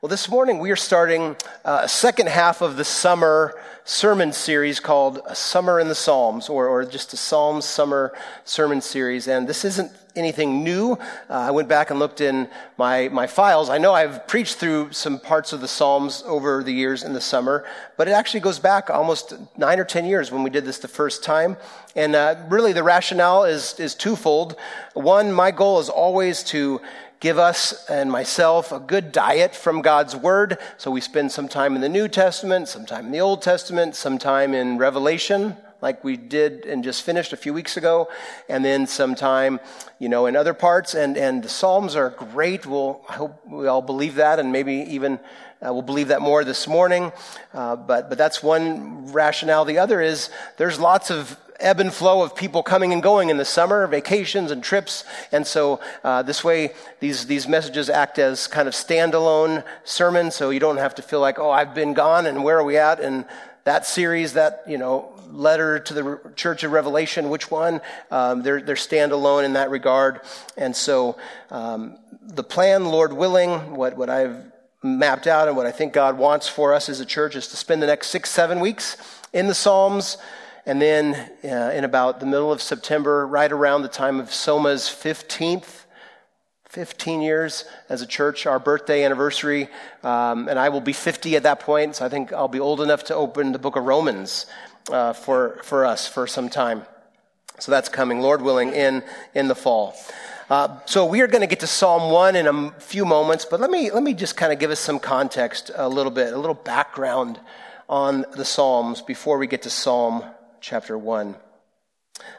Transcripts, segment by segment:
Well, this morning we are starting uh, a second half of the summer sermon series called Summer in the Psalms, or, or just a Psalms summer sermon series. And this isn't anything new. Uh, I went back and looked in my, my files. I know I've preached through some parts of the Psalms over the years in the summer, but it actually goes back almost nine or ten years when we did this the first time. And uh, really, the rationale is, is twofold. One, my goal is always to give us and myself a good diet from God's Word. So we spend some time in the New Testament, some time in the Old Testament, some time in Revelation, like we did and just finished a few weeks ago, and then some time, you know, in other parts. And, and the Psalms are great. We'll, I hope we all believe that, and maybe even uh, we'll believe that more this morning. Uh, but, but that's one rationale. The other is there's lots of ebb and flow of people coming and going in the summer, vacations and trips. And so uh, this way, these, these messages act as kind of standalone sermons, so you don't have to feel like, oh, I've been gone and where are we at? And that series, that, you know, letter to the Church of Revelation, which one? Um, they're, they're standalone in that regard. And so um, the plan, Lord willing, what, what I've mapped out and what I think God wants for us as a church is to spend the next six, seven weeks in the Psalms, and then uh, in about the middle of September, right around the time of Soma's 15th, 15 years as a church, our birthday anniversary, um, and I will be 50 at that point, so I think I'll be old enough to open the book of Romans uh, for, for us for some time. So that's coming, Lord willing, in, in the fall. Uh, so we are going to get to Psalm 1 in a few moments, but let me, let me just kind of give us some context a little bit, a little background on the Psalms before we get to Psalm chapter 1.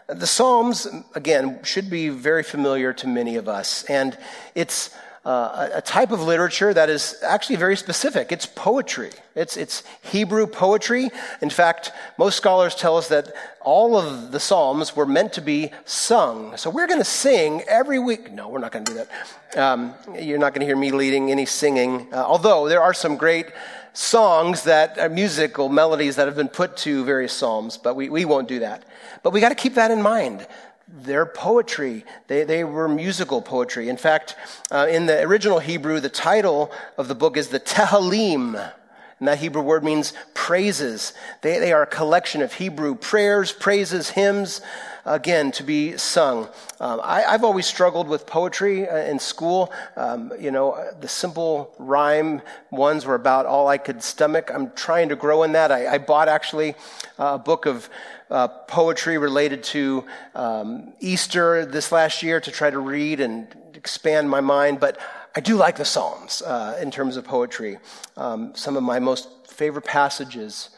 The Psalms, again, should be very familiar to many of us, and it's uh, a type of literature that is actually very specific. It's poetry. It's, it's Hebrew poetry. In fact, most scholars tell us that all of the Psalms were meant to be sung. So we're going to sing every week. No, we're not going to do that. Um, you're not going to hear me leading any singing, uh, although there are some great songs that are musical melodies that have been put to various psalms, but we, we won't do that. But we got to keep that in mind. They're poetry. They, they were musical poetry. In fact, uh, in the original Hebrew, the title of the book is the Tehillim. And that Hebrew word means praises. They, they are a collection of Hebrew prayers, praises, hymns, again, to be sung. Um, I, have always struggled with poetry uh, in school. Um, you know, the simple rhyme ones were about all I could stomach. I'm trying to grow in that. I, I bought actually a book of uh, poetry related to um, Easter this last year to try to read and expand my mind, but I do like the Psalms uh, in terms of poetry. Um, some of my most favorite passages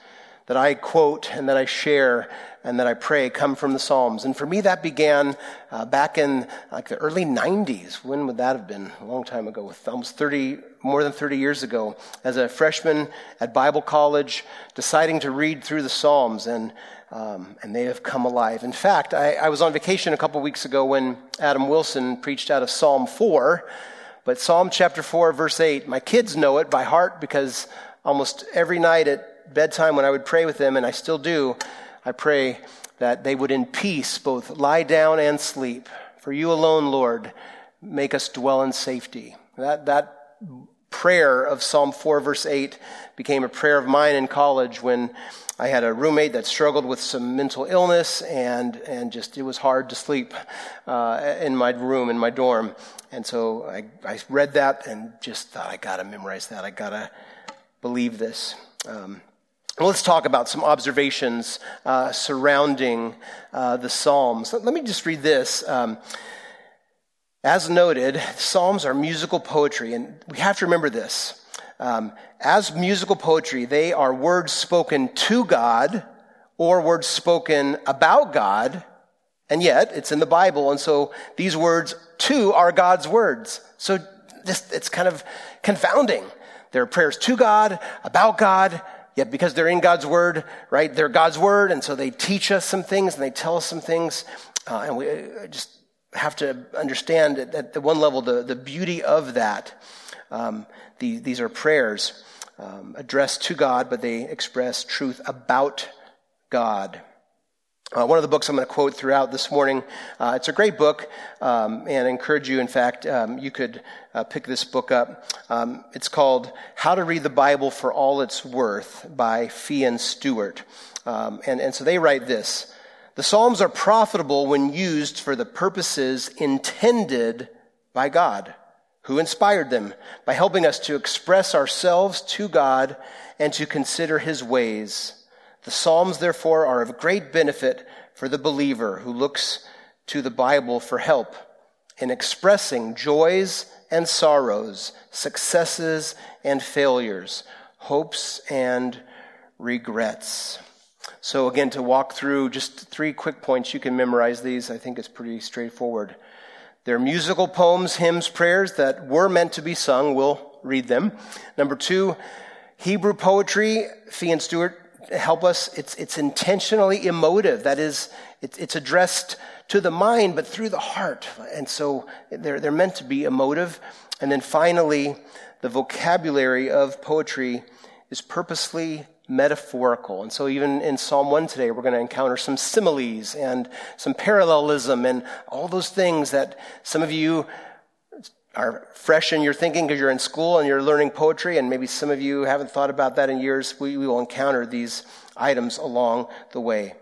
that I quote and that I share and that I pray come from the Psalms. And for me, that began uh, back in like the early 90s. When would that have been? A long time ago, almost 30, more than 30 years ago, as a freshman at Bible college, deciding to read through the Psalms, and um, and they have come alive. In fact, I, I was on vacation a couple weeks ago when Adam Wilson preached out of Psalm 4. But Psalm chapter 4, verse 8, my kids know it by heart because almost every night at bedtime when I would pray with them, and I still do, I pray that they would in peace both lie down and sleep. For you alone, Lord, make us dwell in safety. That, that prayer of Psalm 4, verse 8, became a prayer of mine in college when I had a roommate that struggled with some mental illness, and, and just it was hard to sleep uh, in my room, in my dorm. And so I, I read that and just thought, I got to memorize that. I got to believe this. Um, Let's talk about some observations uh, surrounding uh, the Psalms. Let, me just read this. Um, as noted, Psalms are musical poetry, and we have to remember this. Um, as musical poetry, they are words spoken to God or words spoken about God, and yet it's in the Bible, and so these words too are God's words. So it's kind of confounding. There are prayers to God, about God, Yet because they're in God's word, right? They're God's word, and so they teach us some things and they tell us some things. Uh, and we uh, just have to understand at the one level the, the beauty of that. Um, the, these are prayers um, addressed to God, but they express truth about God. Uh, one of the books I'm going to quote throughout this morning. Uh, it's a great book, um, and I encourage you, in fact, um, you could uh, pick this book up. Um, it's called How to Read the Bible for All It's Worth by Fee and Stuart. Um, and, and so they write this The Psalms are profitable when used for the purposes intended by God, who inspired them, by helping us to express ourselves to God and to consider his ways. The Psalms, therefore, are of great benefit for the believer who looks to the Bible for help in expressing joys and sorrows, successes and failures, hopes and regrets. So, again, to walk through just three quick points, you can memorize these. I think it's pretty straightforward. They're musical poems, hymns, prayers that were meant to be sung. We'll read them. Number two, Hebrew poetry. Fee and Stuart help us. It's, it's intentionally emotive. That is, it, it's addressed to the mind, but through the heart. And so they're, they're meant to be emotive. And then finally, the vocabulary of poetry is purposely metaphorical. And so even in Psalm 1 today, we're going to encounter some similes and some parallelism and all those things that some of you are fresh in your thinking because you're in school and you're learning poetry, and maybe some of you haven't thought about that in years. We, we will encounter these items along the way.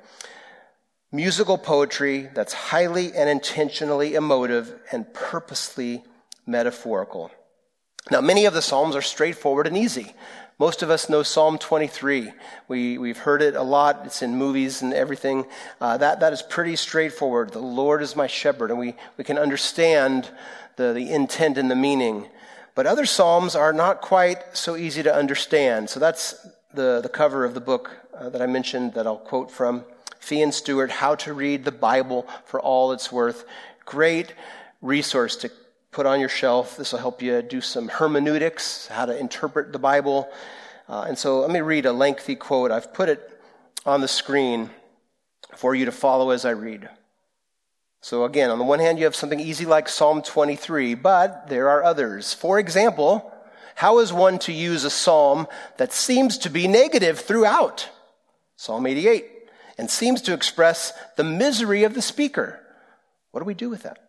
Musical poetry that's highly and intentionally emotive and purposely metaphorical. Now, many of the Psalms are straightforward and easy. Most of us know Psalm 23. We, we've heard it a lot. It's in movies and everything. Uh, that, that is pretty straightforward. The Lord is my shepherd. And we, we can understand the, the intent and the meaning. But other Psalms are not quite so easy to understand. So that's the, the cover of the book uh, that I mentioned that I'll quote from. Fee and Stuart, How to Read the Bible for All It's Worth. Great resource to put on your shelf. This will help you do some hermeneutics, how to interpret the Bible. Uh, and so let me read a lengthy quote. I've put it on the screen for you to follow as I read. So again, on the one hand, you have something easy like Psalm 23, but there are others. For example, how is one to use a psalm that seems to be negative throughout? Psalm 88, and seems to express the misery of the speaker. What do we do with that?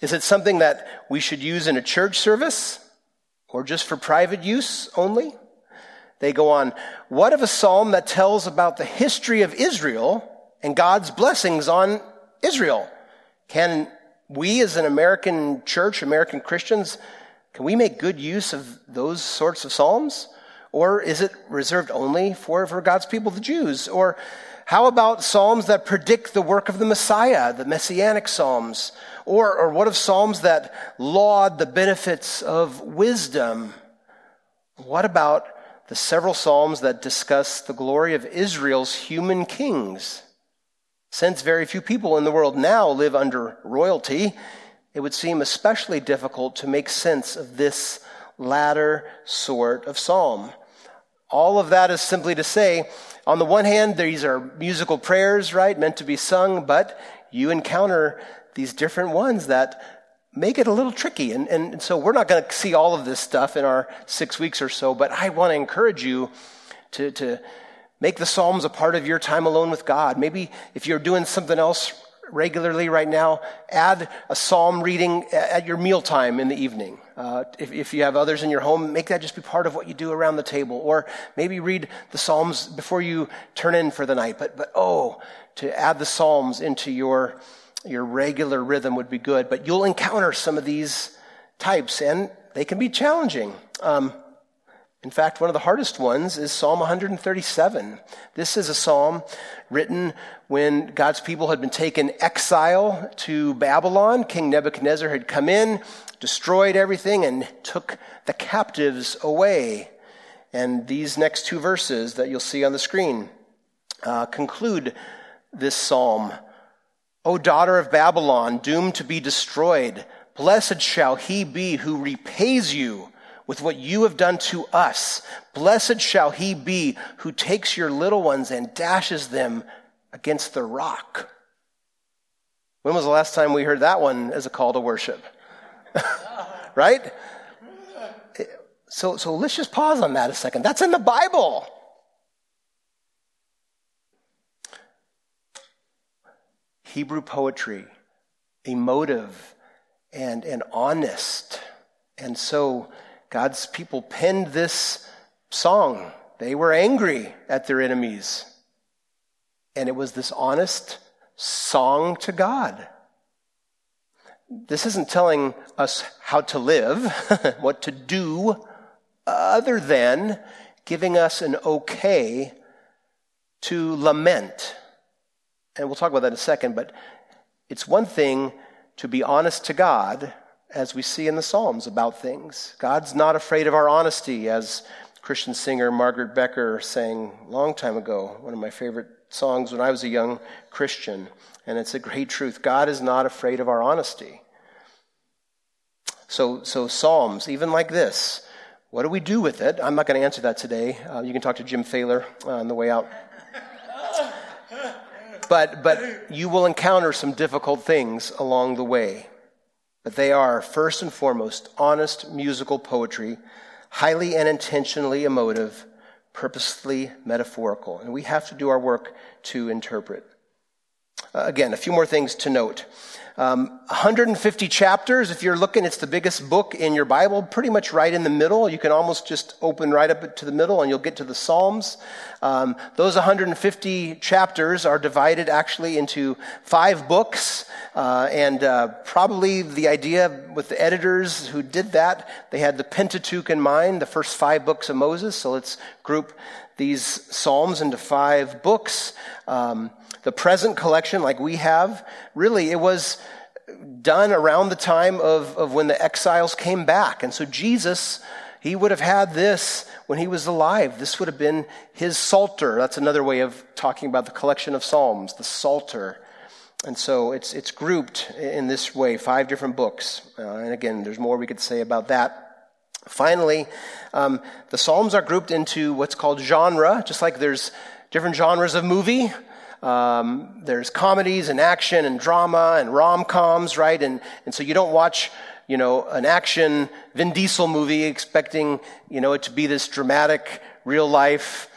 Is it something that we should use in a church service or just for private use only? They go on, what of a psalm that tells about the history of Israel and God's blessings on Israel? Can we as an American church, American Christians, can we make good use of those sorts of psalms? Or is it reserved only for, for God's people, the Jews? Or how about psalms that predict the work of the Messiah, the messianic psalms? Or, or what of psalms that laud the benefits of wisdom? What about the several psalms that discuss the glory of Israel's human kings? Since very few people in the world now live under royalty, it would seem especially difficult to make sense of this latter sort of psalm. All of that is simply to say, on the one hand, these are musical prayers, right, meant to be sung, but you encounter these different ones that make it a little tricky. And, and so we're not going to see all of this stuff in our six weeks or so, but I want to encourage you to, to Make the Psalms a part of your time alone with God. Maybe if you're doing something else regularly right now, add a Psalm reading at your mealtime in the evening. Uh, if, if you have others in your home, make that just be part of what you do around the table. Or maybe read the Psalms before you turn in for the night. But, but oh, to add the Psalms into your, your regular rhythm would be good. But you'll encounter some of these types, and they can be challenging. Um, in fact, one of the hardest ones is Psalm 137. This is a psalm written when God's people had been taken exile to Babylon. King Nebuchadnezzar had come in, destroyed everything, and took the captives away. And these next two verses that you'll see on the screen uh, conclude this psalm. O daughter of Babylon, doomed to be destroyed, blessed shall he be who repays you with what you have done to us. Blessed shall he be who takes your little ones and dashes them against the rock. When was the last time we heard that one as a call to worship? right? So, so let's just pause on that a second. That's in the Bible. Hebrew poetry, emotive and, and honest. And so God's people penned this song. They were angry at their enemies. And it was this honest song to God. This isn't telling us how to live, what to do, other than giving us an okay to lament. And we'll talk about that in a second, but it's one thing to be honest to God, as we see in the Psalms about things. God's not afraid of our honesty, as Christian singer Margaret Becker sang a long time ago, one of my favorite songs when I was a young Christian. And it's a great truth. God is not afraid of our honesty. So, so Psalms, even like this, what do we do with it? I'm not going to answer that today. Uh, you can talk to Jim Thaler uh, on the way out. But, but you will encounter some difficult things along the way. But they are, first and foremost, honest musical poetry, highly and intentionally emotive, purposefully metaphorical. And we have to do our work to interpret. Uh, again, a few more things to note. Um, 150 chapters. If you're looking, it's the biggest book in your Bible, pretty much right in the middle. You can almost just open right up to the middle and you'll get to the Psalms. Um, those 150 chapters are divided actually into five books. Uh, and uh, probably the idea with the editors who did that, they had the Pentateuch in mind, the first five books of Moses. So let's group these Psalms into five books. Um, the present collection, like we have, really, it was done around the time of, of when the exiles came back. And so Jesus, he would have had this when he was alive. This would have been his Psalter. That's another way of talking about the collection of Psalms, the Psalter. And so it's, it's grouped in this way, five different books. Uh, and again, there's more we could say about that. Finally, um, the Psalms are grouped into what's called genre, just like there's different genres of movie. Um, there's comedies and action and drama and rom coms, right? And, and so you don't watch, you know, an action Vin Diesel movie expecting, you know, it to be this dramatic, real life,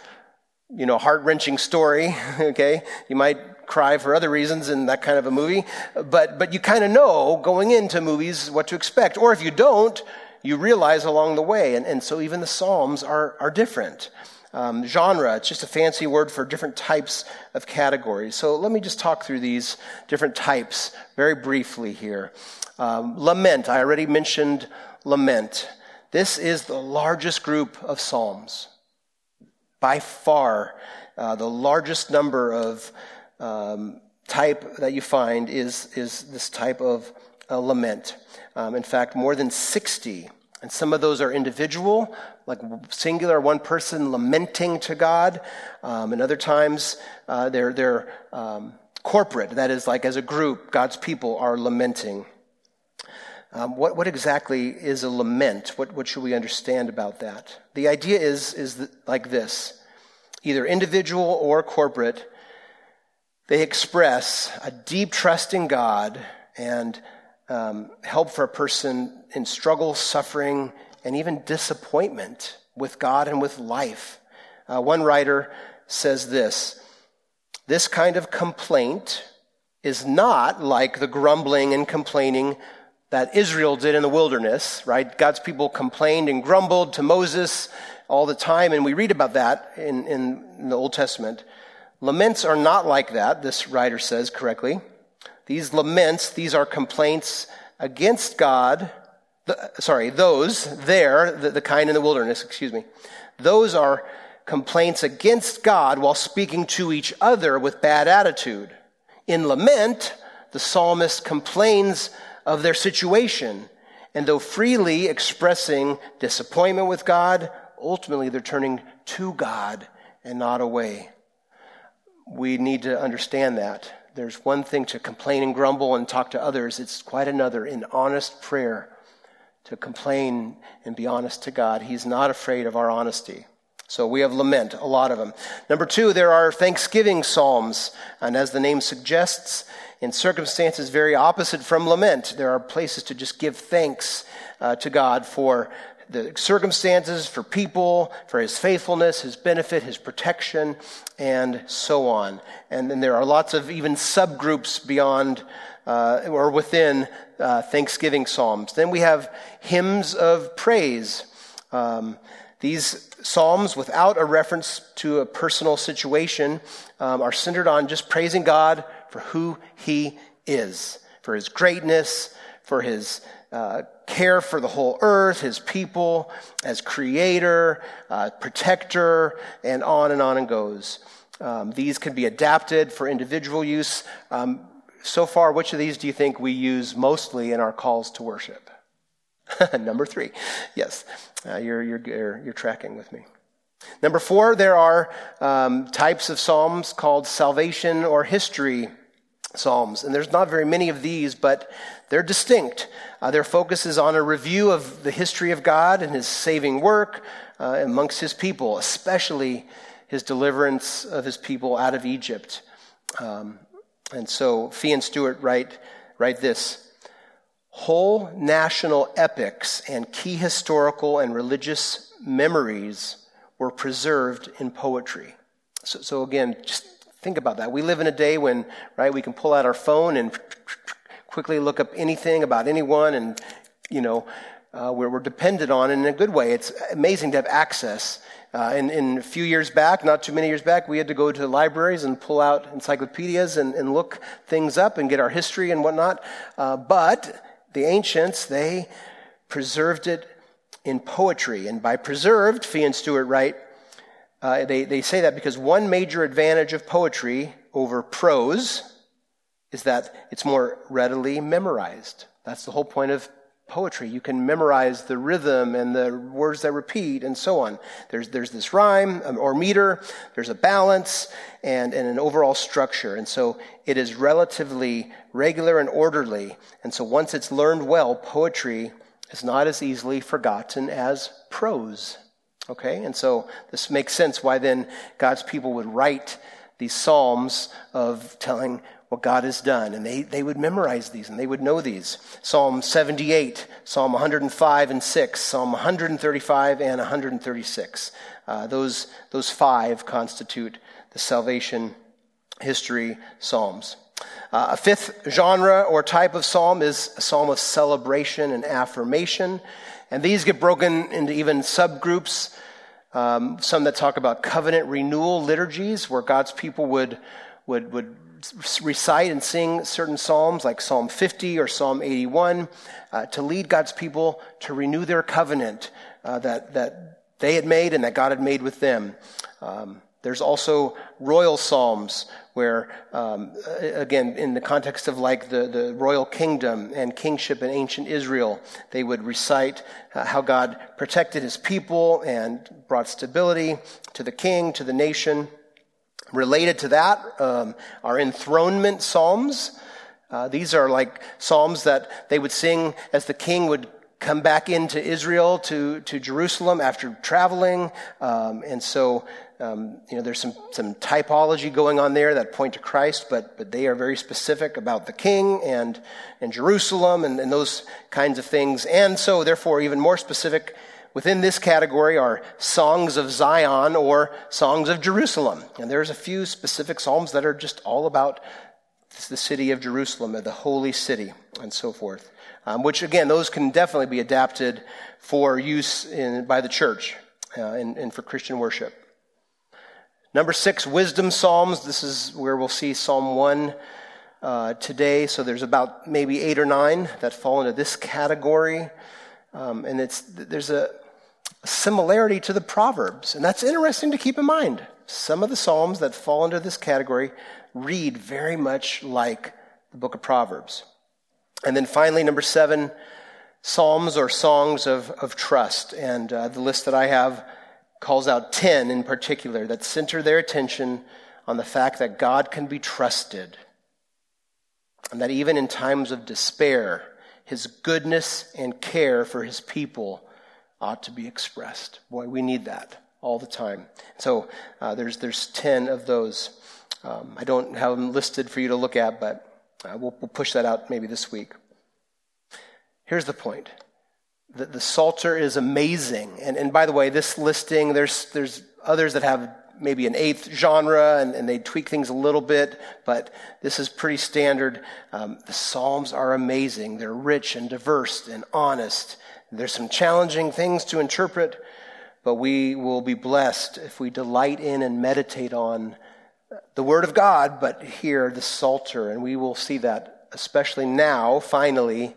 you know, heart wrenching story, okay? You might cry for other reasons in that kind of a movie, but, but you kind of know going into movies what to expect. Or if you don't, you realize along the way. And, and so even the Psalms are, are different. Um, genre, it's just a fancy word for different types of categories. So let me just talk through these different types very briefly here. Um, lament, I already mentioned lament. This is the largest group of Psalms. By far, uh, the largest number of um, type that you find is, is this type of uh, lament. Um, in fact, more than 60 and some of those are individual, like singular, one person lamenting to God. Um, and other times uh, they're, they're um, corporate, that is, like as a group, God's people are lamenting. Um, what, what exactly is a lament? What, what should we understand about that? The idea is, is like this either individual or corporate, they express a deep trust in God and um, help for a person in struggle, suffering, and even disappointment with God and with life. Uh, one writer says this this kind of complaint is not like the grumbling and complaining that Israel did in the wilderness, right? God's people complained and grumbled to Moses all the time, and we read about that in, in the Old Testament. Laments are not like that, this writer says correctly. These laments, these are complaints against God. The, sorry, those there, the, the kind in the wilderness, excuse me, those are complaints against God while speaking to each other with bad attitude. In lament, the psalmist complains of their situation. And though freely expressing disappointment with God, ultimately they're turning to God and not away. We need to understand that there's one thing to complain and grumble and talk to others, it's quite another in honest prayer to complain and be honest to God. He's not afraid of our honesty. So we have lament, a lot of them. Number two, there are thanksgiving psalms. And as the name suggests, in circumstances very opposite from lament, there are places to just give thanks uh, to God for the circumstances, for people, for his faithfulness, his benefit, his protection, and so on. And then there are lots of even subgroups beyond uh, or within uh, Thanksgiving Psalms. Then we have hymns of praise. Um, these Psalms, without a reference to a personal situation, um, are centered on just praising God for who He is, for His greatness, for His uh, care for the whole earth, His people, as Creator, uh, Protector, and on and on and goes. Um, these can be adapted for individual use. Um, so far, which of these do you think we use mostly in our calls to worship? Number three. Yes, uh, you're, you're, you're, tracking with me. Number four, there are um, types of psalms called salvation or history psalms. And there's not very many of these, but they're distinct. Uh, their focus is on a review of the history of God and his saving work uh, amongst his people, especially his deliverance of his people out of Egypt. Um, and so Fee and Stuart write, write this whole national epics and key historical and religious memories were preserved in poetry. So, so, again, just think about that. We live in a day when, right, we can pull out our phone and quickly look up anything about anyone, and you know, uh, we're, we're dependent on in a good way. It's amazing to have access. Uh, in, in, a few years back, not too many years back, we had to go to the libraries and pull out encyclopedias and, and look things up and get our history and whatnot. Uh, but the ancients, they preserved it in poetry. And by preserved, Fee and Stuart write, uh, they, they say that because one major advantage of poetry over prose is that it's more readily memorized. That's the whole point of poetry. You can memorize the rhythm and the words that repeat and so on. There's, there's this rhyme um, or meter, there's a balance and, and an overall structure. And so it is relatively regular and orderly. And so once it's learned well, poetry is not as easily forgotten as prose. Okay? And so this makes sense why then God's people would write these psalms of telling what God has done. And they, they would memorize these and they would know these. Psalm 78, Psalm 105 and 6, Psalm 135 and 136. Uh, those, those five constitute the salvation history psalms. Uh, a fifth genre or type of psalm is a psalm of celebration and affirmation. And these get broken into even subgroups. Um, some that talk about covenant renewal liturgies, where God's people would, would, would recite and sing certain psalms like Psalm 50 or Psalm 81 uh, to lead God's people to renew their covenant uh, that, that they had made and that God had made with them. Um, there's also royal psalms where, um, again, in the context of like the, the royal kingdom and kingship in ancient Israel, they would recite uh, how God protected his people and brought stability to the king, to the nation. Related to that um, are enthronement psalms. Uh, these are like psalms that they would sing as the king would come back into Israel to, to Jerusalem after traveling. Um, and so, um, you know, there's some, some typology going on there that point to Christ, but, but they are very specific about the king and, and Jerusalem and, and those kinds of things. And so, therefore, even more specific Within this category are songs of Zion or songs of Jerusalem. And there's a few specific psalms that are just all about the city of Jerusalem, the holy city, and so forth. Um, which, again, those can definitely be adapted for use in, by the church uh, and, and for Christian worship. Number six, wisdom psalms. This is where we'll see Psalm 1 uh, today. So there's about maybe eight or nine that fall into this category. Um, and it's, there's a, similarity to the Proverbs. And that's interesting to keep in mind. Some of the Psalms that fall under this category read very much like the book of Proverbs. And then finally, number seven, Psalms or songs of, of trust. And uh, the list that I have calls out 10 in particular that center their attention on the fact that God can be trusted. And that even in times of despair, his goodness and care for his people ought to be expressed. Boy, we need that all the time. So uh, there's, there's 10 of those. Um, I don't have them listed for you to look at, but uh, we'll, we'll push that out maybe this week. Here's the point the, the Psalter is amazing. And, and by the way, this listing, there's, there's others that have maybe an eighth genre and, and they tweak things a little bit, but this is pretty standard. Um, the Psalms are amazing. They're rich and diverse and honest. There's some challenging things to interpret, but we will be blessed if we delight in and meditate on the Word of God, but here the Psalter, and we will see that especially now, finally,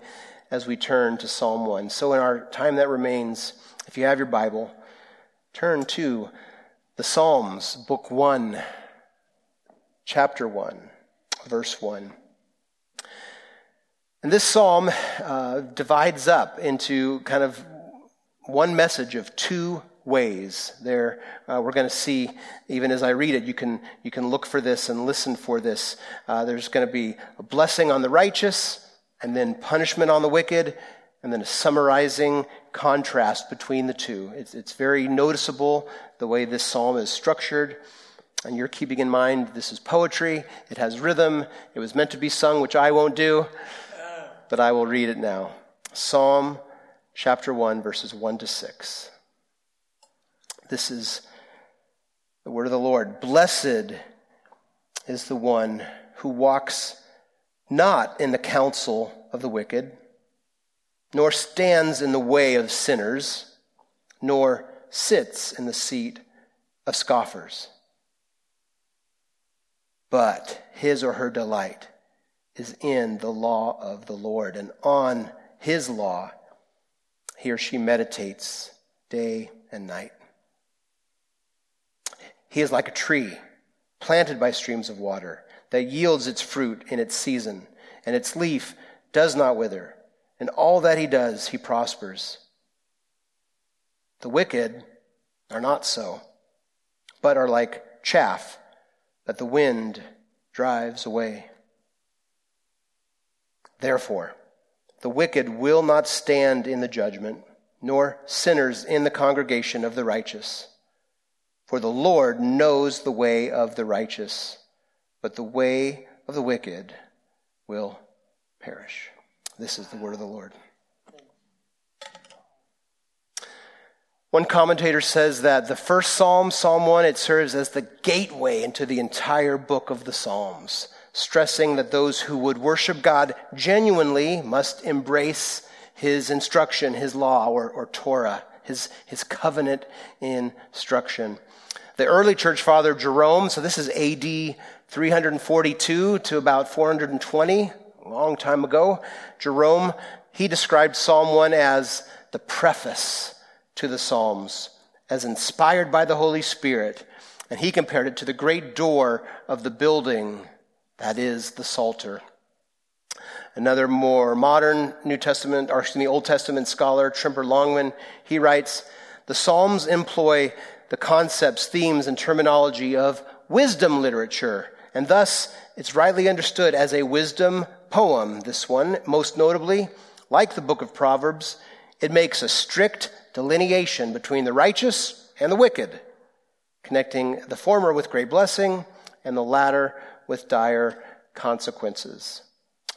as we turn to Psalm 1. So, in our time that remains, if you have your Bible, turn to the Psalms, Book 1, Chapter 1, Verse 1. And this psalm uh, divides up into kind of one message of two ways. There, uh, we're going to see, even as I read it, you can, you can look for this and listen for this. Uh, there's going to be a blessing on the righteous, and then punishment on the wicked, and then a summarizing contrast between the two. It's, it's very noticeable the way this psalm is structured. And you're keeping in mind this is poetry, it has rhythm, it was meant to be sung, which I won't do, but I will read it now. Psalm chapter 1, verses 1 to 6. This is the word of the Lord. Blessed is the one who walks not in the counsel of the wicked, nor stands in the way of sinners, nor sits in the seat of scoffers. But his or her delight is in the law of the Lord, and on his law he or she meditates day and night. He is like a tree planted by streams of water that yields its fruit in its season, and its leaf does not wither. And all that he does, he prospers. The wicked are not so, but are like chaff that the wind drives away. Therefore, the wicked will not stand in the judgment, nor sinners in the congregation of the righteous. For the Lord knows the way of the righteous, but the way of the wicked will perish. This is the word of the Lord. One commentator says that the first psalm, Psalm 1, it serves as the gateway into the entire book of the Psalms, stressing that those who would worship God genuinely must embrace his instruction, his law, or, or Torah, his, his covenant instruction. The early church father Jerome, so this is AD 342 to about 420, a long time ago. Jerome, he described Psalm 1 as the preface to the Psalms, as inspired by the Holy Spirit. And he compared it to the great door of the building, that is the Psalter. Another more modern New Testament, or excuse me, Old Testament scholar, Tremper Longman, he writes, the Psalms employ the concepts, themes, and terminology of wisdom literature, and thus it's rightly understood as a wisdom poem. This one, most notably, like the book of Proverbs, it makes a strict delineation between the righteous and the wicked, connecting the former with great blessing and the latter with dire consequences.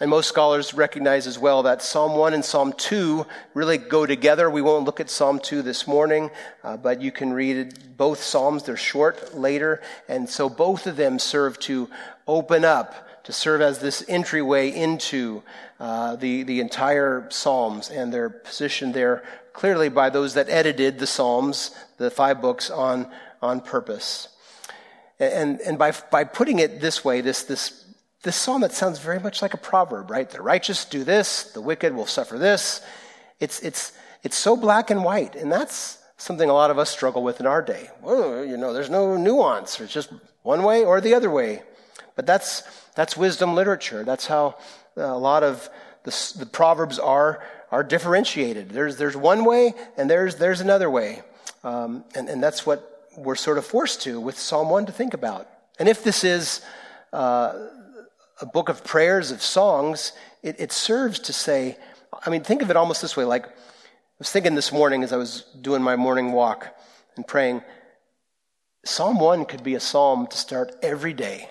And most scholars recognize as well that Psalm 1 and Psalm 2 really go together. We won't look at Psalm 2 this morning, uh, but you can read both Psalms. They're short later. And so both of them serve to open up, to serve as this entryway into uh, the, the entire Psalms. And they're positioned there clearly by those that edited the Psalms, the five books, on, on purpose. And, and by, by putting it this way, this, this this psalm that sounds very much like a proverb, right? The righteous do this, the wicked will suffer this. It's, it's, it's so black and white, and that's something a lot of us struggle with in our day. Well, you know, there's no nuance. It's just one way or the other way. But that's, that's wisdom literature. That's how uh, a lot of the, the proverbs are, are differentiated. There's, there's one way and there's, there's another way. Um, and, and that's what we're sort of forced to with Psalm 1 to think about. And if this is uh, a book of prayers, of songs, it, it serves to say, I mean, think of it almost this way. Like, I was thinking this morning as I was doing my morning walk and praying, Psalm 1 could be a psalm to start every day.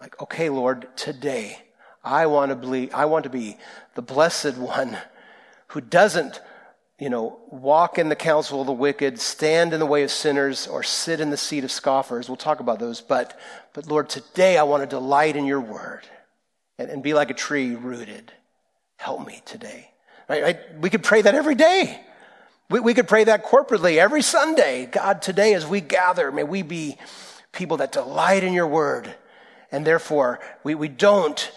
Like, okay, Lord, today I want to be, I want to be the blessed one who doesn't you know, walk in the counsel of the wicked, stand in the way of sinners, or sit in the seat of scoffers. We'll talk about those. But, but Lord, today I want to delight in your word and, and be like a tree rooted. Help me today. Right? We could pray that every day. We, we could pray that corporately every Sunday. God, today as we gather, may we be people that delight in your word. And therefore, we, we don't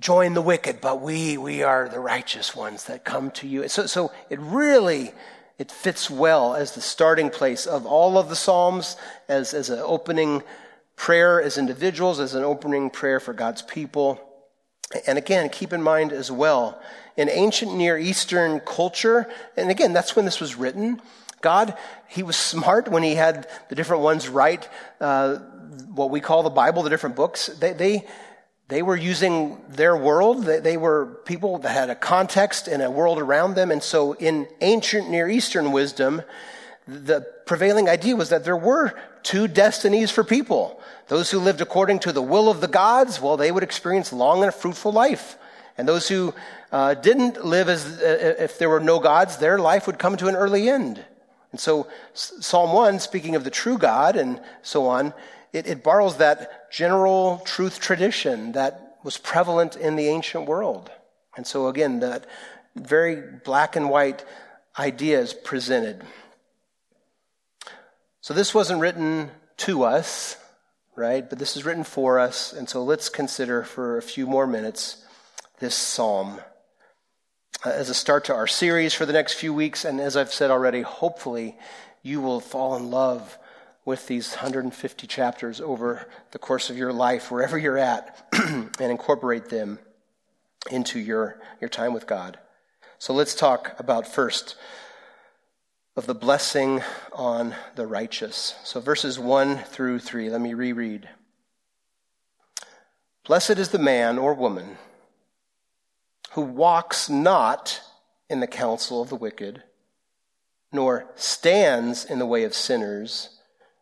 join the wicked, but we, we are the righteous ones that come to you. So, so it really, it fits well as the starting place of all of the Psalms, as, as an opening prayer as individuals, as an opening prayer for God's people. And again, keep in mind as well, in ancient Near Eastern culture, and again, that's when this was written, God, He was smart when He had the different ones write uh, what we call the Bible, the different books. They, they, they were using their world. They were people that had a context and a world around them. And so in ancient Near Eastern wisdom, the prevailing idea was that there were two destinies for people. Those who lived according to the will of the gods, well, they would experience long and fruitful life. And those who uh, didn't live as uh, if there were no gods, their life would come to an early end. And so Psalm 1, speaking of the true God and so on, it, it borrows that general truth tradition that was prevalent in the ancient world. And so, again, that very black and white ideas presented. So, this wasn't written to us, right? But this is written for us. And so, let's consider for a few more minutes this psalm uh, as a start to our series for the next few weeks. And as I've said already, hopefully you will fall in love with these 150 chapters over the course of your life, wherever you're at, and incorporate them into your, your time with God. So let's talk about first of the blessing on the righteous. So verses 1 through 3, let me reread. Blessed is the man or woman who walks not in the counsel of the wicked, nor stands in the way of sinners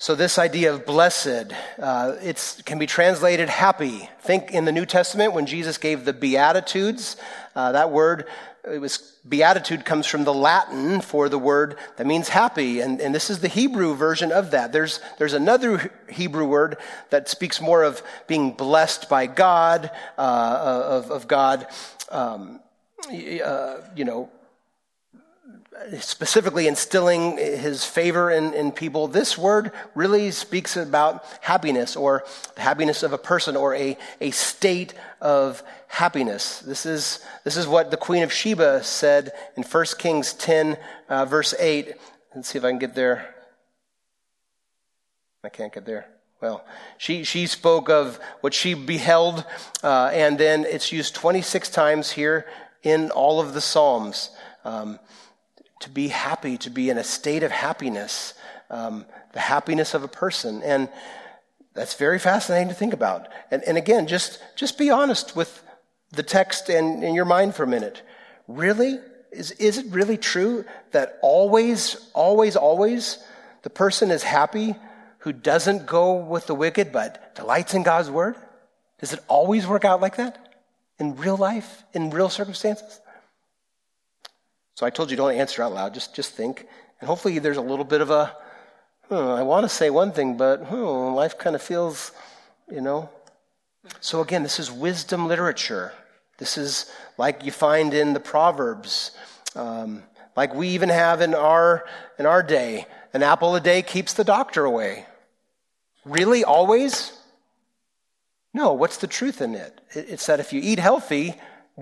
So this idea of blessed, uh, it can be translated happy. Think in the New Testament when Jesus gave the Beatitudes, uh, that word, it was, beatitude comes from the Latin for the word that means happy. And, and this is the Hebrew version of that. There's, there's another Hebrew word that speaks more of being blessed by God, uh, of, of God, um, uh, you know, specifically instilling his favor in, in people, this word really speaks about happiness or the happiness of a person or a, a state of happiness. This is, this is what the Queen of Sheba said in 1 Kings 10, uh, verse 8. Let's see if I can get there. I can't get there. Well, she, she spoke of what she beheld, uh, and then it's used 26 times here in all of the Psalms. Um, to be happy, to be in a state of happiness, um, the happiness of a person. And that's very fascinating to think about. And, and again, just, just be honest with the text and in your mind for a minute. Really? Is, is it really true that always, always, always the person is happy who doesn't go with the wicked but delights in God's word? Does it always work out like that? In real life? In real circumstances? So I told you don't answer out loud, just, just think. And hopefully there's a little bit of a, hmm, I want to say one thing, but hmm, life kind of feels, you know. So again, this is wisdom literature. This is like you find in the Proverbs, um, like we even have in our, in our day. An apple a day keeps the doctor away. Really? Always? No, what's the truth in it? It's that if you eat healthy,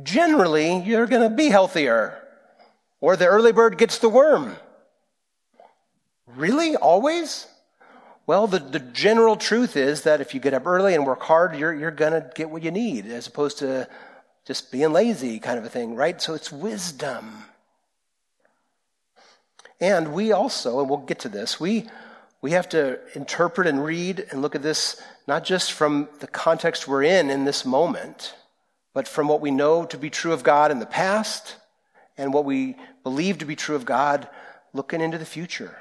generally you're going to be healthier. Or the early bird gets the worm. Really? Always? Well, the, the general truth is that if you get up early and work hard, you're, you're going to get what you need, as opposed to just being lazy kind of a thing, right? So it's wisdom. And we also, and we'll get to this, we, we have to interpret and read and look at this not just from the context we're in in this moment, but from what we know to be true of God in the past and what we believe to be true of God looking into the future.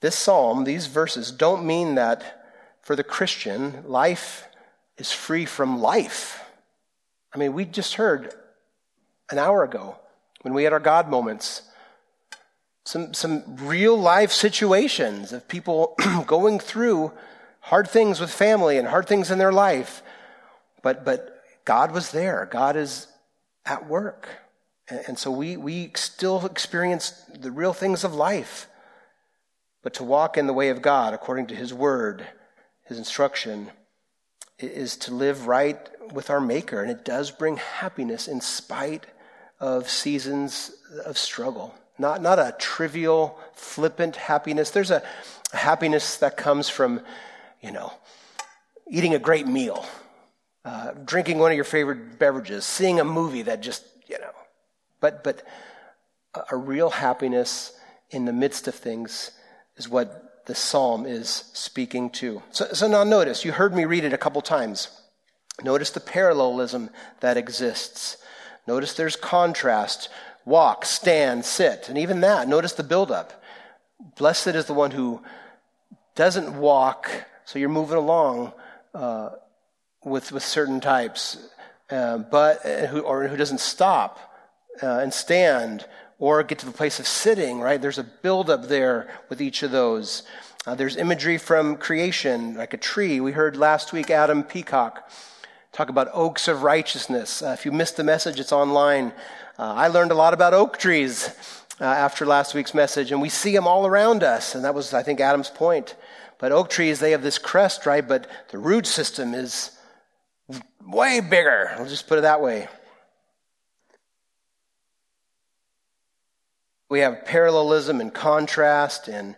This psalm, these verses, don't mean that for the Christian, life is free from life. I mean, we just heard an hour ago when we had our God moments some, some real life situations of people going through hard things with family and hard things in their life. But, but God was there. God is at work. And, so we, we still experience the real things of life. But to walk in the way of God according to His word, His instruction, is to live right with our Maker. And it does bring happiness in spite of seasons of struggle. Not, not a trivial, flippant happiness. There's a, a happiness that comes from, you know, eating a great meal, uh, drinking one of your favorite beverages, seeing a movie that just, you know. But, but a real happiness in the midst of things is what the psalm is speaking to. So, so now notice, you heard me read it a couple times. Notice the parallelism that exists. Notice there's contrast walk, stand, sit. And even that, notice the buildup. Blessed is the one who doesn't walk, so you're moving along uh, with, with certain types, uh, but uh, who, or who doesn't stop uh, and stand or get to the place of sitting, right? There's a buildup there with each of those. Uh, there's imagery from creation, like a tree. We heard last week Adam Peacock talk about oaks of righteousness. Uh, if you missed the message, it's online. I learned a lot about oak trees after last week's message, and we see them all around us. And that was, I think, Adam's point. But oak trees, they have this crest, right? But the root system is way bigger. I'll just put it that way. We have parallelism and contrast and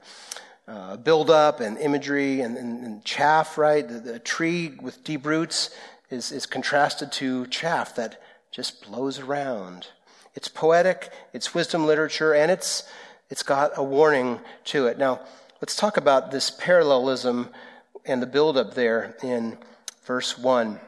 uh, build up and imagery and, and, and chaff, right? The, the, tree with deep roots is, is contrasted to chaff that just blows around. It's poetic, it's wisdom literature, and it's, it's got a warning to it. Now, let's talk about this parallelism and the buildup there in verse 1.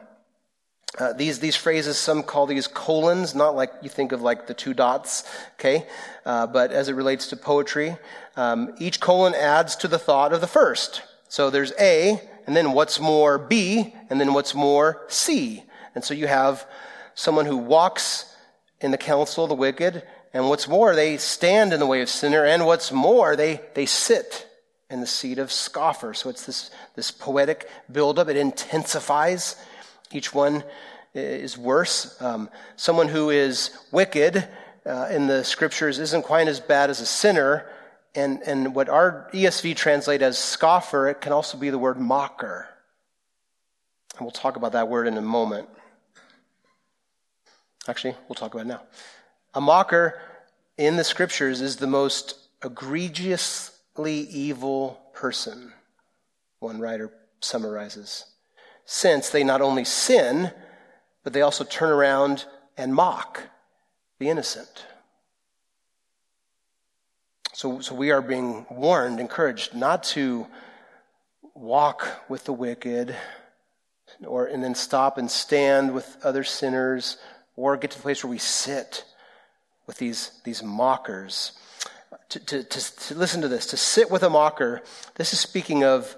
Uh, these, these phrases, some call these colons, not like you think of like the two dots, okay? Uh, but as it relates to poetry, um, each colon adds to the thought of the first. So there's A, and then what's more B, and then what's more C. And so you have someone who walks in the counsel of the wicked. And what's more, they stand in the way of sinner. And what's more, they, they sit in the seat of scoffer. So it's this, this poetic buildup. It intensifies. Each one is worse. Um, someone who is wicked uh, in the scriptures isn't quite as bad as a sinner. And, and what our ESV translate as scoffer, it can also be the word mocker. And we'll talk about that word in a moment. Actually, we'll talk about it now. A mocker in the scriptures is the most egregiously evil person, one writer summarizes, since they not only sin, but they also turn around and mock the innocent. So, so we are being warned, encouraged not to walk with the wicked or and then stop and stand with other sinners or get to the place where we sit with these, these mockers. To, to, to, to listen to this, to sit with a mocker, this is speaking of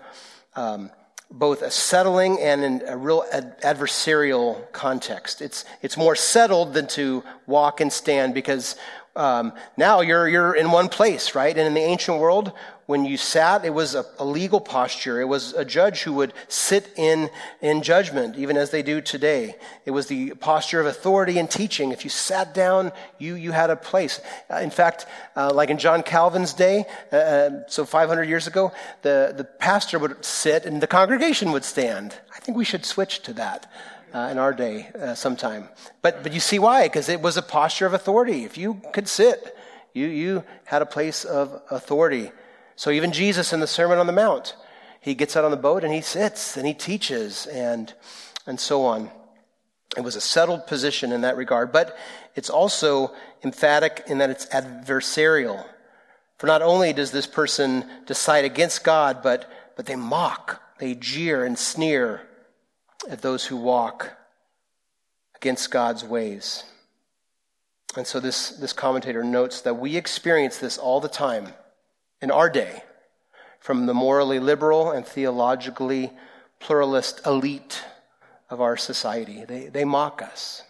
um, both a settling and a real ad- adversarial context. It's, it's more settled than to walk and stand because um, now you're, you're in one place, right? And in the ancient world, when you sat, it was a, a, legal posture. It was a judge who would sit in, in judgment, even as they do today. It was the posture of authority and teaching. If you sat down, you, you had a place. Uh, in fact, uh, like in John Calvin's day, uh, uh so 500 years ago, the, the pastor would sit and the congregation would stand. I think we should switch to that uh, in our day uh, sometime. But, but you see why? Because it was a posture of authority. If you could sit, you, you had a place of authority. So even Jesus in the Sermon on the Mount, he gets out on the boat and he sits and he teaches and, and so on. It was a settled position in that regard, but it's also emphatic in that it's adversarial. For not only does this person decide against God, but, but they mock, they jeer and sneer at those who walk against God's ways. And so this, this commentator notes that we experience this all the time in our day from the morally liberal and theologically pluralist elite of our society. They, they mock us.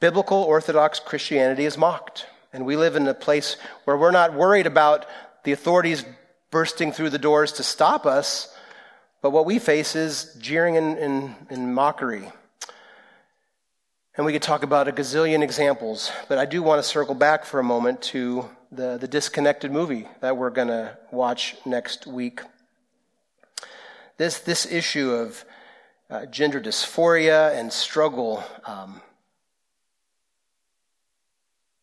Biblical Orthodox Christianity is mocked. And we live in a place where we're not worried about the authorities bursting through the doors to stop us, but what we face is jeering and, and, and mockery. And we could talk about a gazillion examples, but I do want to circle back for a moment to the, the disconnected movie that we're going to watch next week. This, this issue of uh, gender dysphoria and struggle, um,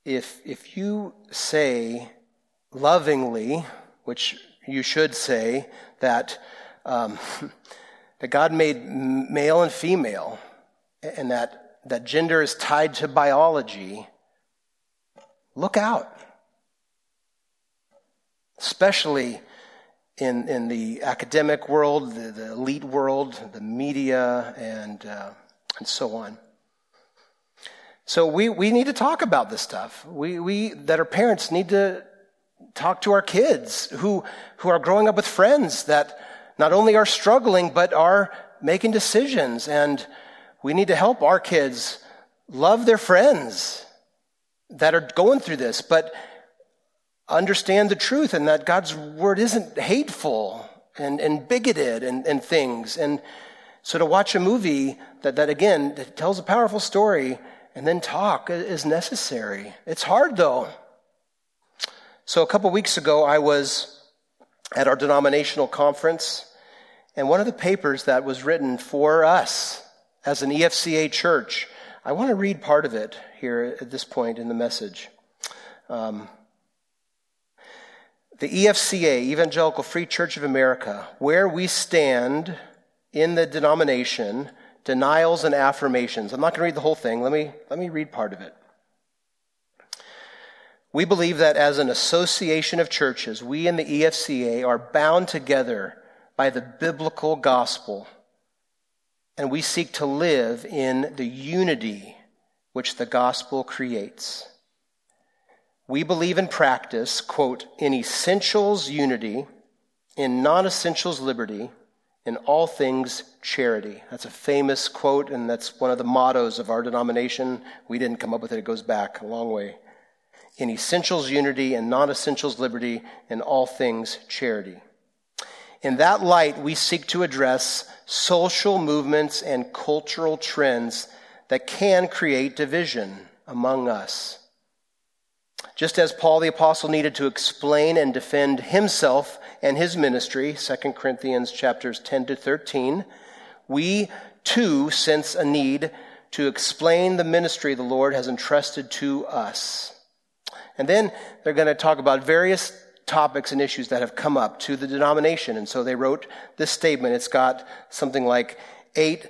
if, if you say lovingly, which you should say, that, um, that God made male and female, and that that gender is tied to biology, look out. Especially in, in the academic world, the, the elite world, the media, and, uh, and so on. So we, we need to talk about this stuff. We, we that are parents need to talk to our kids who, who are growing up with friends that not only are struggling, but are making decisions and we need to help our kids love their friends that are going through this, but understand the truth and that God's word isn't hateful and, and bigoted and, and things. And so to watch a movie that, that again, that tells a powerful story and then talk is necessary. It's hard though. So a couple weeks ago, I was at our denominational conference, and one of the papers that was written for us as an EFCA church. I want to read part of it here at this point in the message. Um, the EFCA, Evangelical Free Church of America, where we stand in the denomination, denials and affirmations. I'm not going to read the whole thing. Let me, let me read part of it. We believe that as an association of churches, we in the EFCA are bound together by the biblical gospel and we seek to live in the unity which the gospel creates. We believe in practice, quote, in essentials unity, in non essentials liberty, in all things charity. That's a famous quote, and that's one of the mottos of our denomination. We didn't come up with it, it goes back a long way. In essentials unity, in non essentials liberty, in all things charity. In that light, we seek to address social movements and cultural trends that can create division among us. Just as Paul the apostle needed to explain and defend himself and his ministry, 2 Corinthians chapters 10 to 13, we too sense a need to explain the ministry the Lord has entrusted to us. And then they're going to talk about various topics and issues that have come up to the denomination. And so they wrote this statement. It's got something like eight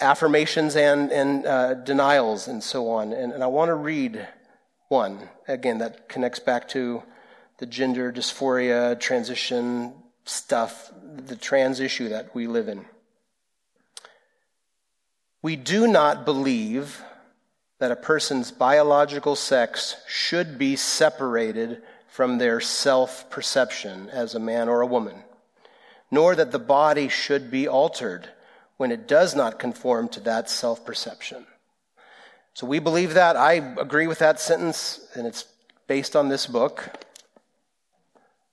affirmations and, and uh, denials and so on. And, and I want to read one, again, that connects back to the gender dysphoria, transition stuff, the trans issue that we live in. We do not believe that a person's biological sex should be separated from their self perception as a man or a woman, nor that the body should be altered when it does not conform to that self perception. So we believe that. I agree with that sentence, and it's based on this book.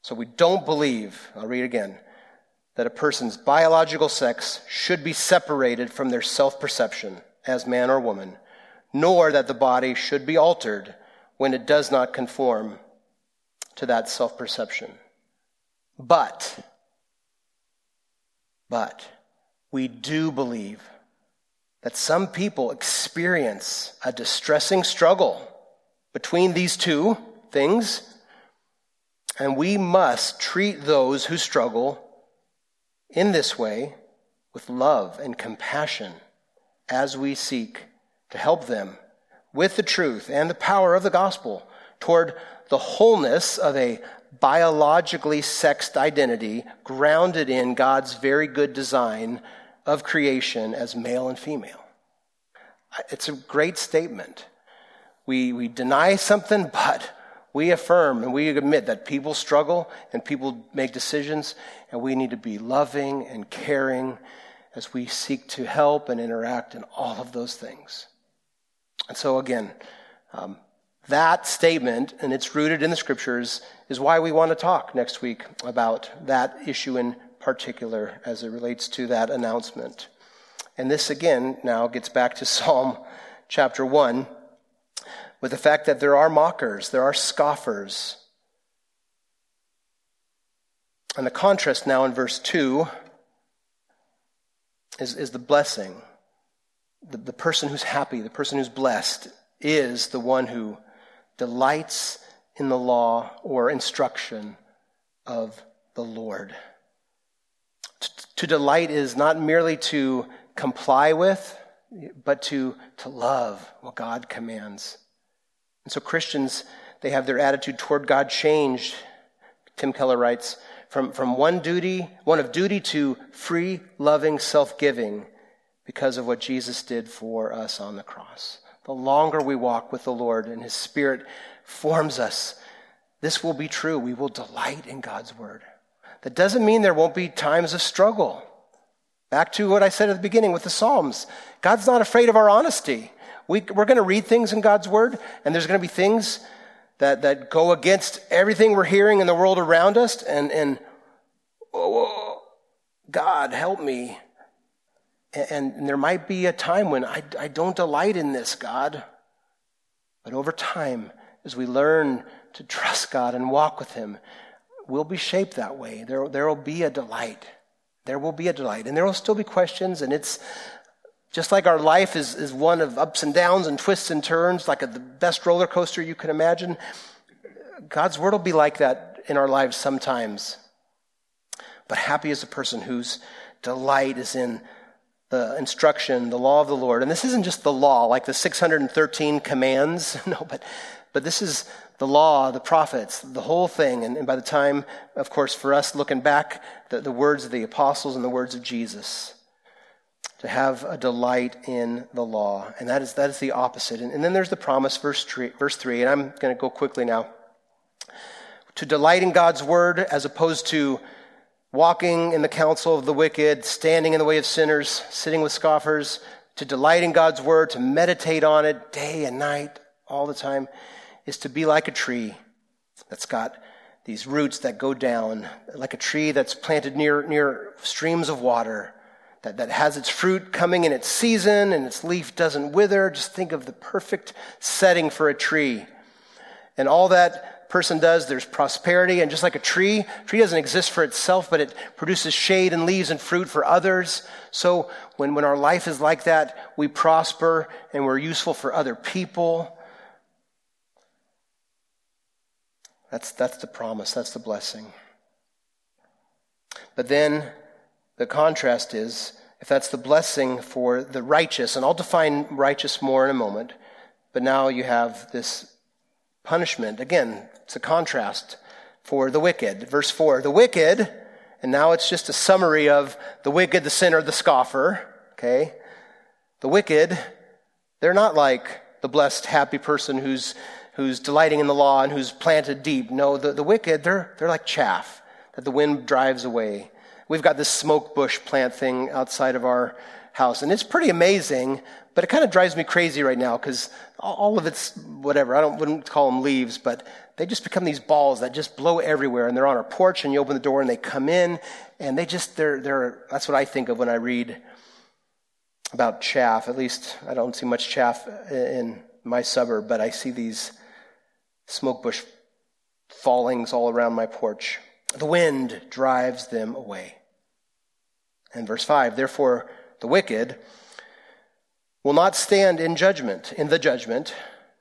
So we don't believe, I'll read again, that a person's biological sex should be separated from their self perception as man or woman, nor that the body should be altered when it does not conform to that self perception. But, but, we do believe that some people experience a distressing struggle between these two things, and we must treat those who struggle in this way with love and compassion as we seek to help them with the truth and the power of the gospel toward the wholeness of a biologically sexed identity grounded in God's very good design of creation as male and female. It's a great statement. We, we deny something, but we affirm and we admit that people struggle and people make decisions, and we need to be loving and caring as we seek to help and interact in all of those things. And so, again, um, that statement, and it's rooted in the scriptures, is why we want to talk next week about that issue in particular as it relates to that announcement. And this again now gets back to Psalm chapter 1 with the fact that there are mockers, there are scoffers. And the contrast now in verse 2 is, is the blessing. The, the person who's happy, the person who's blessed, is the one who delights in the law or instruction of the Lord. To, to delight is not merely to comply with, but to, to love what God commands. And so Christians, they have their attitude toward God changed. Tim Keller writes, from, from one duty, one of duty to free, loving, self giving because of what Jesus did for us on the cross. The longer we walk with the Lord and His Spirit forms us, this will be true. We will delight in God's Word. That doesn't mean there won't be times of struggle. Back to what I said at the beginning with the Psalms God's not afraid of our honesty. We, are going to read things in God's Word, and there's going to be things that, that go against everything we're hearing in the world around us. And, and oh, God, help me. And, there might be a time when I, I don't delight in this, God. But over time, as we learn to trust God and walk with Him, we'll be shaped that way. There, there will be a delight. There will be a delight. And there will still be questions, and it's just like our life is, is one of ups and downs and twists and turns, like a, the best roller coaster you can imagine. God's word will be like that in our lives sometimes. But happy is a person whose delight is in the instruction, the law of the Lord. And this isn't just the law, like the 613 commands. No, but, but this is the law, the prophets, the whole thing. And, and by the time, of course, for us looking back, the, the words of the apostles and the words of Jesus to have a delight in the law. And that is, that is the opposite. And, and then there's the promise, verse three, verse 3, and I'm going to go quickly now. To delight in God's word as opposed to walking in the counsel of the wicked, standing in the way of sinners, sitting with scoffers, to delight in God's word, to meditate on it day and night, all the time, is to be like a tree that's got these roots that go down, like a tree that's planted near, near streams of water that, that has its fruit coming in its season and its leaf doesn't wither. Just think of the perfect setting for a tree. And all that person does, there's prosperity. And just like a tree, a tree doesn't exist for itself, but it produces shade and leaves and fruit for others. So when, when our life is like that, we prosper and we're useful for other people. That's, that's the promise, that's the blessing. But then the contrast is if that's the blessing for the righteous, and I'll define righteous more in a moment, but now you have this punishment. Again, it's a contrast for the wicked. Verse 4 the wicked, and now it's just a summary of the wicked, the sinner, the scoffer, okay? The wicked, they're not like the blessed, happy person who's, who's delighting in the law and who's planted deep. No, the, the wicked, they're, they're like chaff that the wind drives away. We've got this smoke bush plant thing outside of our house, and it's pretty amazing, but it kind of drives me crazy right now because all of it's whatever. I don't wouldn't call them leaves, but they just become these balls that just blow everywhere, and they're on our porch, and you open the door, and they come in, and they just they're they're. That's what I think of when I read about chaff. At least I don't see much chaff in my suburb, but I see these smoke bush fallings all around my porch. The wind drives them away. And verse 5 Therefore, the wicked will not stand in judgment, in the judgment,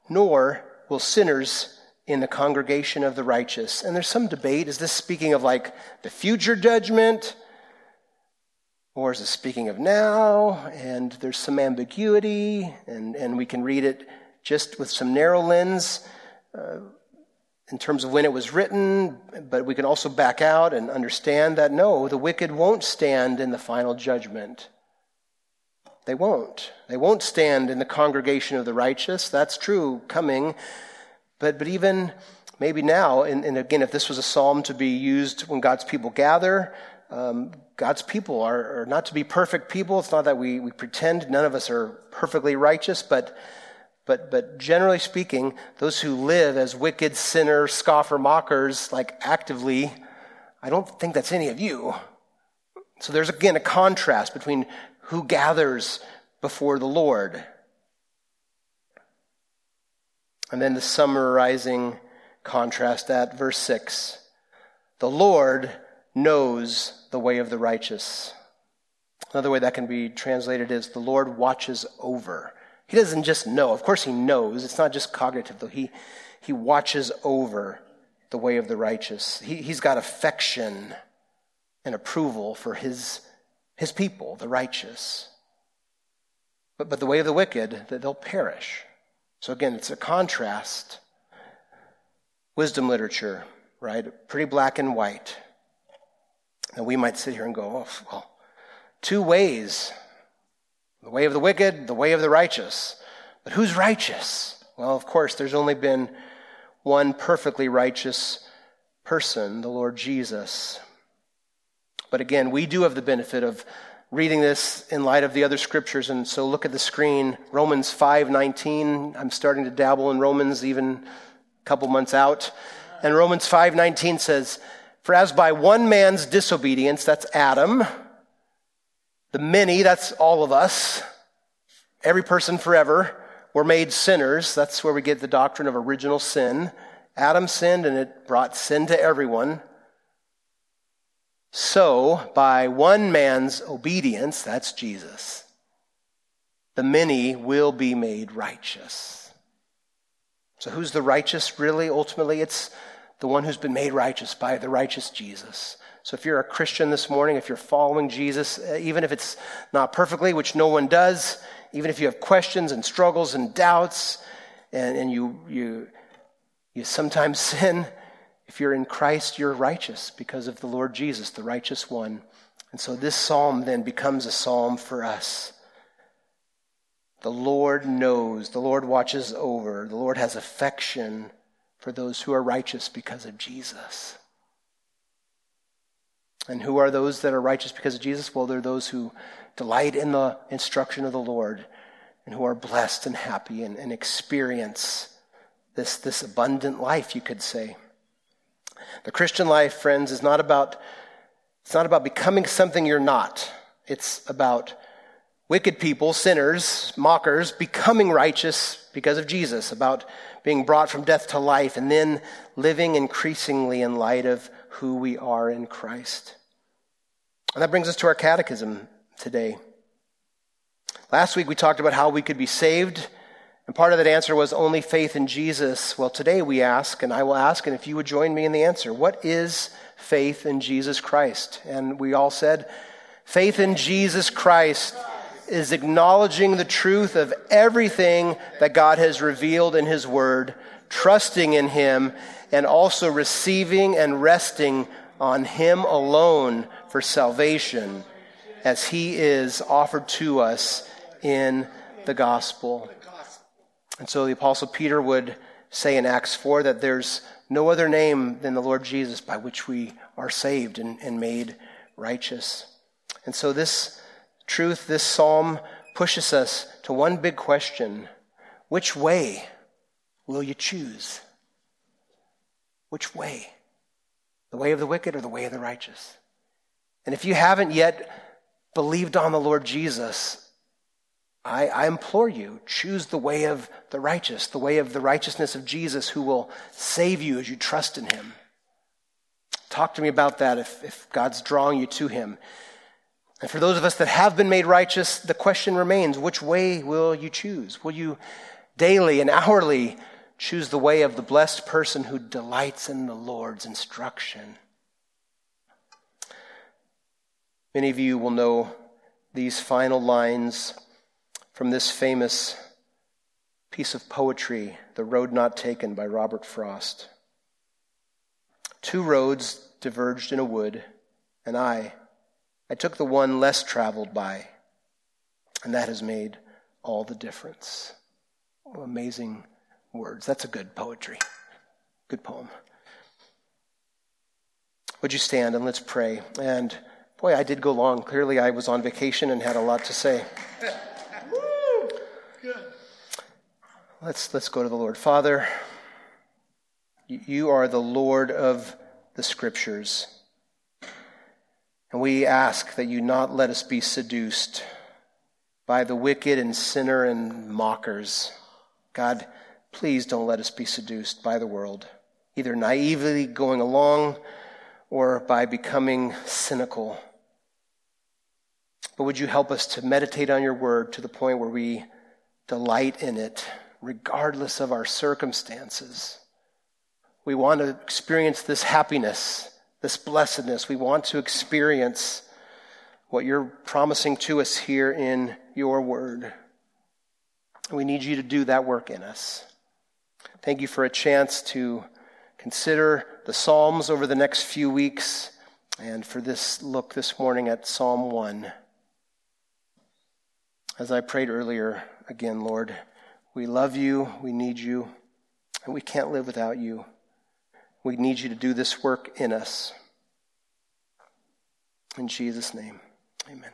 nor will sinners in the congregation of the righteous. And there's some debate. Is this speaking of like the future judgment? Or is it speaking of now? And there's some ambiguity, and, and we can read it just with some narrow lens uh, in terms of when it was written, but we can also back out and understand that no, the wicked won't stand in the final judgment. They won't. They won't stand in the congregation of the righteous. That's true coming. But, but even maybe now, and, and again, if this was a psalm to be used when God's people gather, um, God's people are, are, not to be perfect people. It's not that we, we pretend none of us are perfectly righteous, but, but, but generally speaking, those who live as wicked, sinner, scoffer, mockers, like actively, I don't think that's any of you. So there's again a contrast between who gathers before the Lord. And then the summarizing contrast at verse 6 The Lord knows the way of the righteous. Another way that can be translated is the Lord watches over. He doesn't just know. Of course, he knows. It's not just cognitive, though. He, he watches over the way of the righteous. He, he's got affection and approval for his, his people, the righteous. But, but the way of the wicked, that they'll perish. So again, it's a contrast. Wisdom literature, right? Pretty black and white. And we might sit here and go, oh, well, two ways the way of the wicked, the way of the righteous. But who's righteous? Well, of course, there's only been one perfectly righteous person, the Lord Jesus. But again, we do have the benefit of reading this in light of the other scriptures and so look at the screen romans 5.19 i'm starting to dabble in romans even a couple months out and romans 5.19 says for as by one man's disobedience, that's Adam, the many, that's all of us, every person forever, were made sinners. That's where we get the doctrine of original sin. Adam sinned and it brought sin to everyone. So, by one man's obedience, that's Jesus, the many will be made righteous. So, who's the righteous really? Ultimately, it's the one who's been made righteous by the righteous Jesus. So if you're a Christian this morning, if you're following Jesus, uh, even if it's not perfectly, which no one does, even if you have questions and struggles and doubts, and, and you, you, you sometimes sin, if you're in Christ, you're righteous because of the Lord Jesus, the righteous one. And so this psalm then becomes a psalm for us. The Lord knows, the Lord watches over, the Lord has affection for those who are righteous because of Jesus. And who are those that are righteous because of Jesus? Well, they're those who delight in the instruction of the Lord and who are blessed and happy and, and experience this, this abundant life, you could say. The Christian life, friends, is not about, it's not about becoming something you're not. It's about wicked people, sinners, mockers, becoming righteous because of Jesus, about being brought from death to life, and then living increasingly in light of who we are in Christ. And that brings us to our catechism today. Last week we talked about how we could be saved, and part of that answer was only faith in Jesus. Well, today we ask, and I will ask, and if you would join me in the answer, what is faith in Jesus Christ? And we all said, faith in Jesus Christ is acknowledging the truth of everything that God has revealed in His Word, trusting in Him, and also receiving and resting on Him alone for salvation as He is offered to us in the gospel. And so the Apostle Peter would say in Acts 4 that there's no other name than the Lord Jesus by which we are saved and, and made righteous. And so this truth, this psalm pushes us to one big question Which way will you choose? Which way? The way of the wicked or the way of the righteous? And if you haven't yet believed on the Lord Jesus, I, I, implore you, choose the way of the righteous, the way of the righteousness of Jesus who will save you as you trust in him. Talk to me about that if, if God's drawing you to him. And for those of us that have been made righteous, the question remains which way will you choose? Will you daily and hourly choose the way of the blessed person who delights in the Lord's instruction? Many of you will know these final lines from this famous piece of poetry, The Road Not Taken by Robert Frost. Two roads diverged in a wood, and I, I took the one less traveled by, and that has made all the difference. Oh, amazing words. That's a good poetry. Good poem. Would you stand and let's pray? And boy, I did go long. Clearly, I was on vacation and had a lot to say. Let's, let's go to the Lord. Father, you are the Lord of the Scriptures. And we ask that you not let us be seduced by the wicked and sinner and mockers. God, please don't let us be seduced by the world, either naively going along or by becoming cynical. But would you help us to meditate on your word to the point where we delight in it regardless of our circumstances. We want to experience this happiness, this blessedness. We want to experience what you're promising to us here in your word. We need you to do that work in us. Thank you for a chance to consider the Psalms over the next few weeks and for this look this morning at Psalm 1. As I prayed earlier, again, Lord, we love you, we need you, and we can't live without you. We need you to do this work in us. In Jesus' name, amen.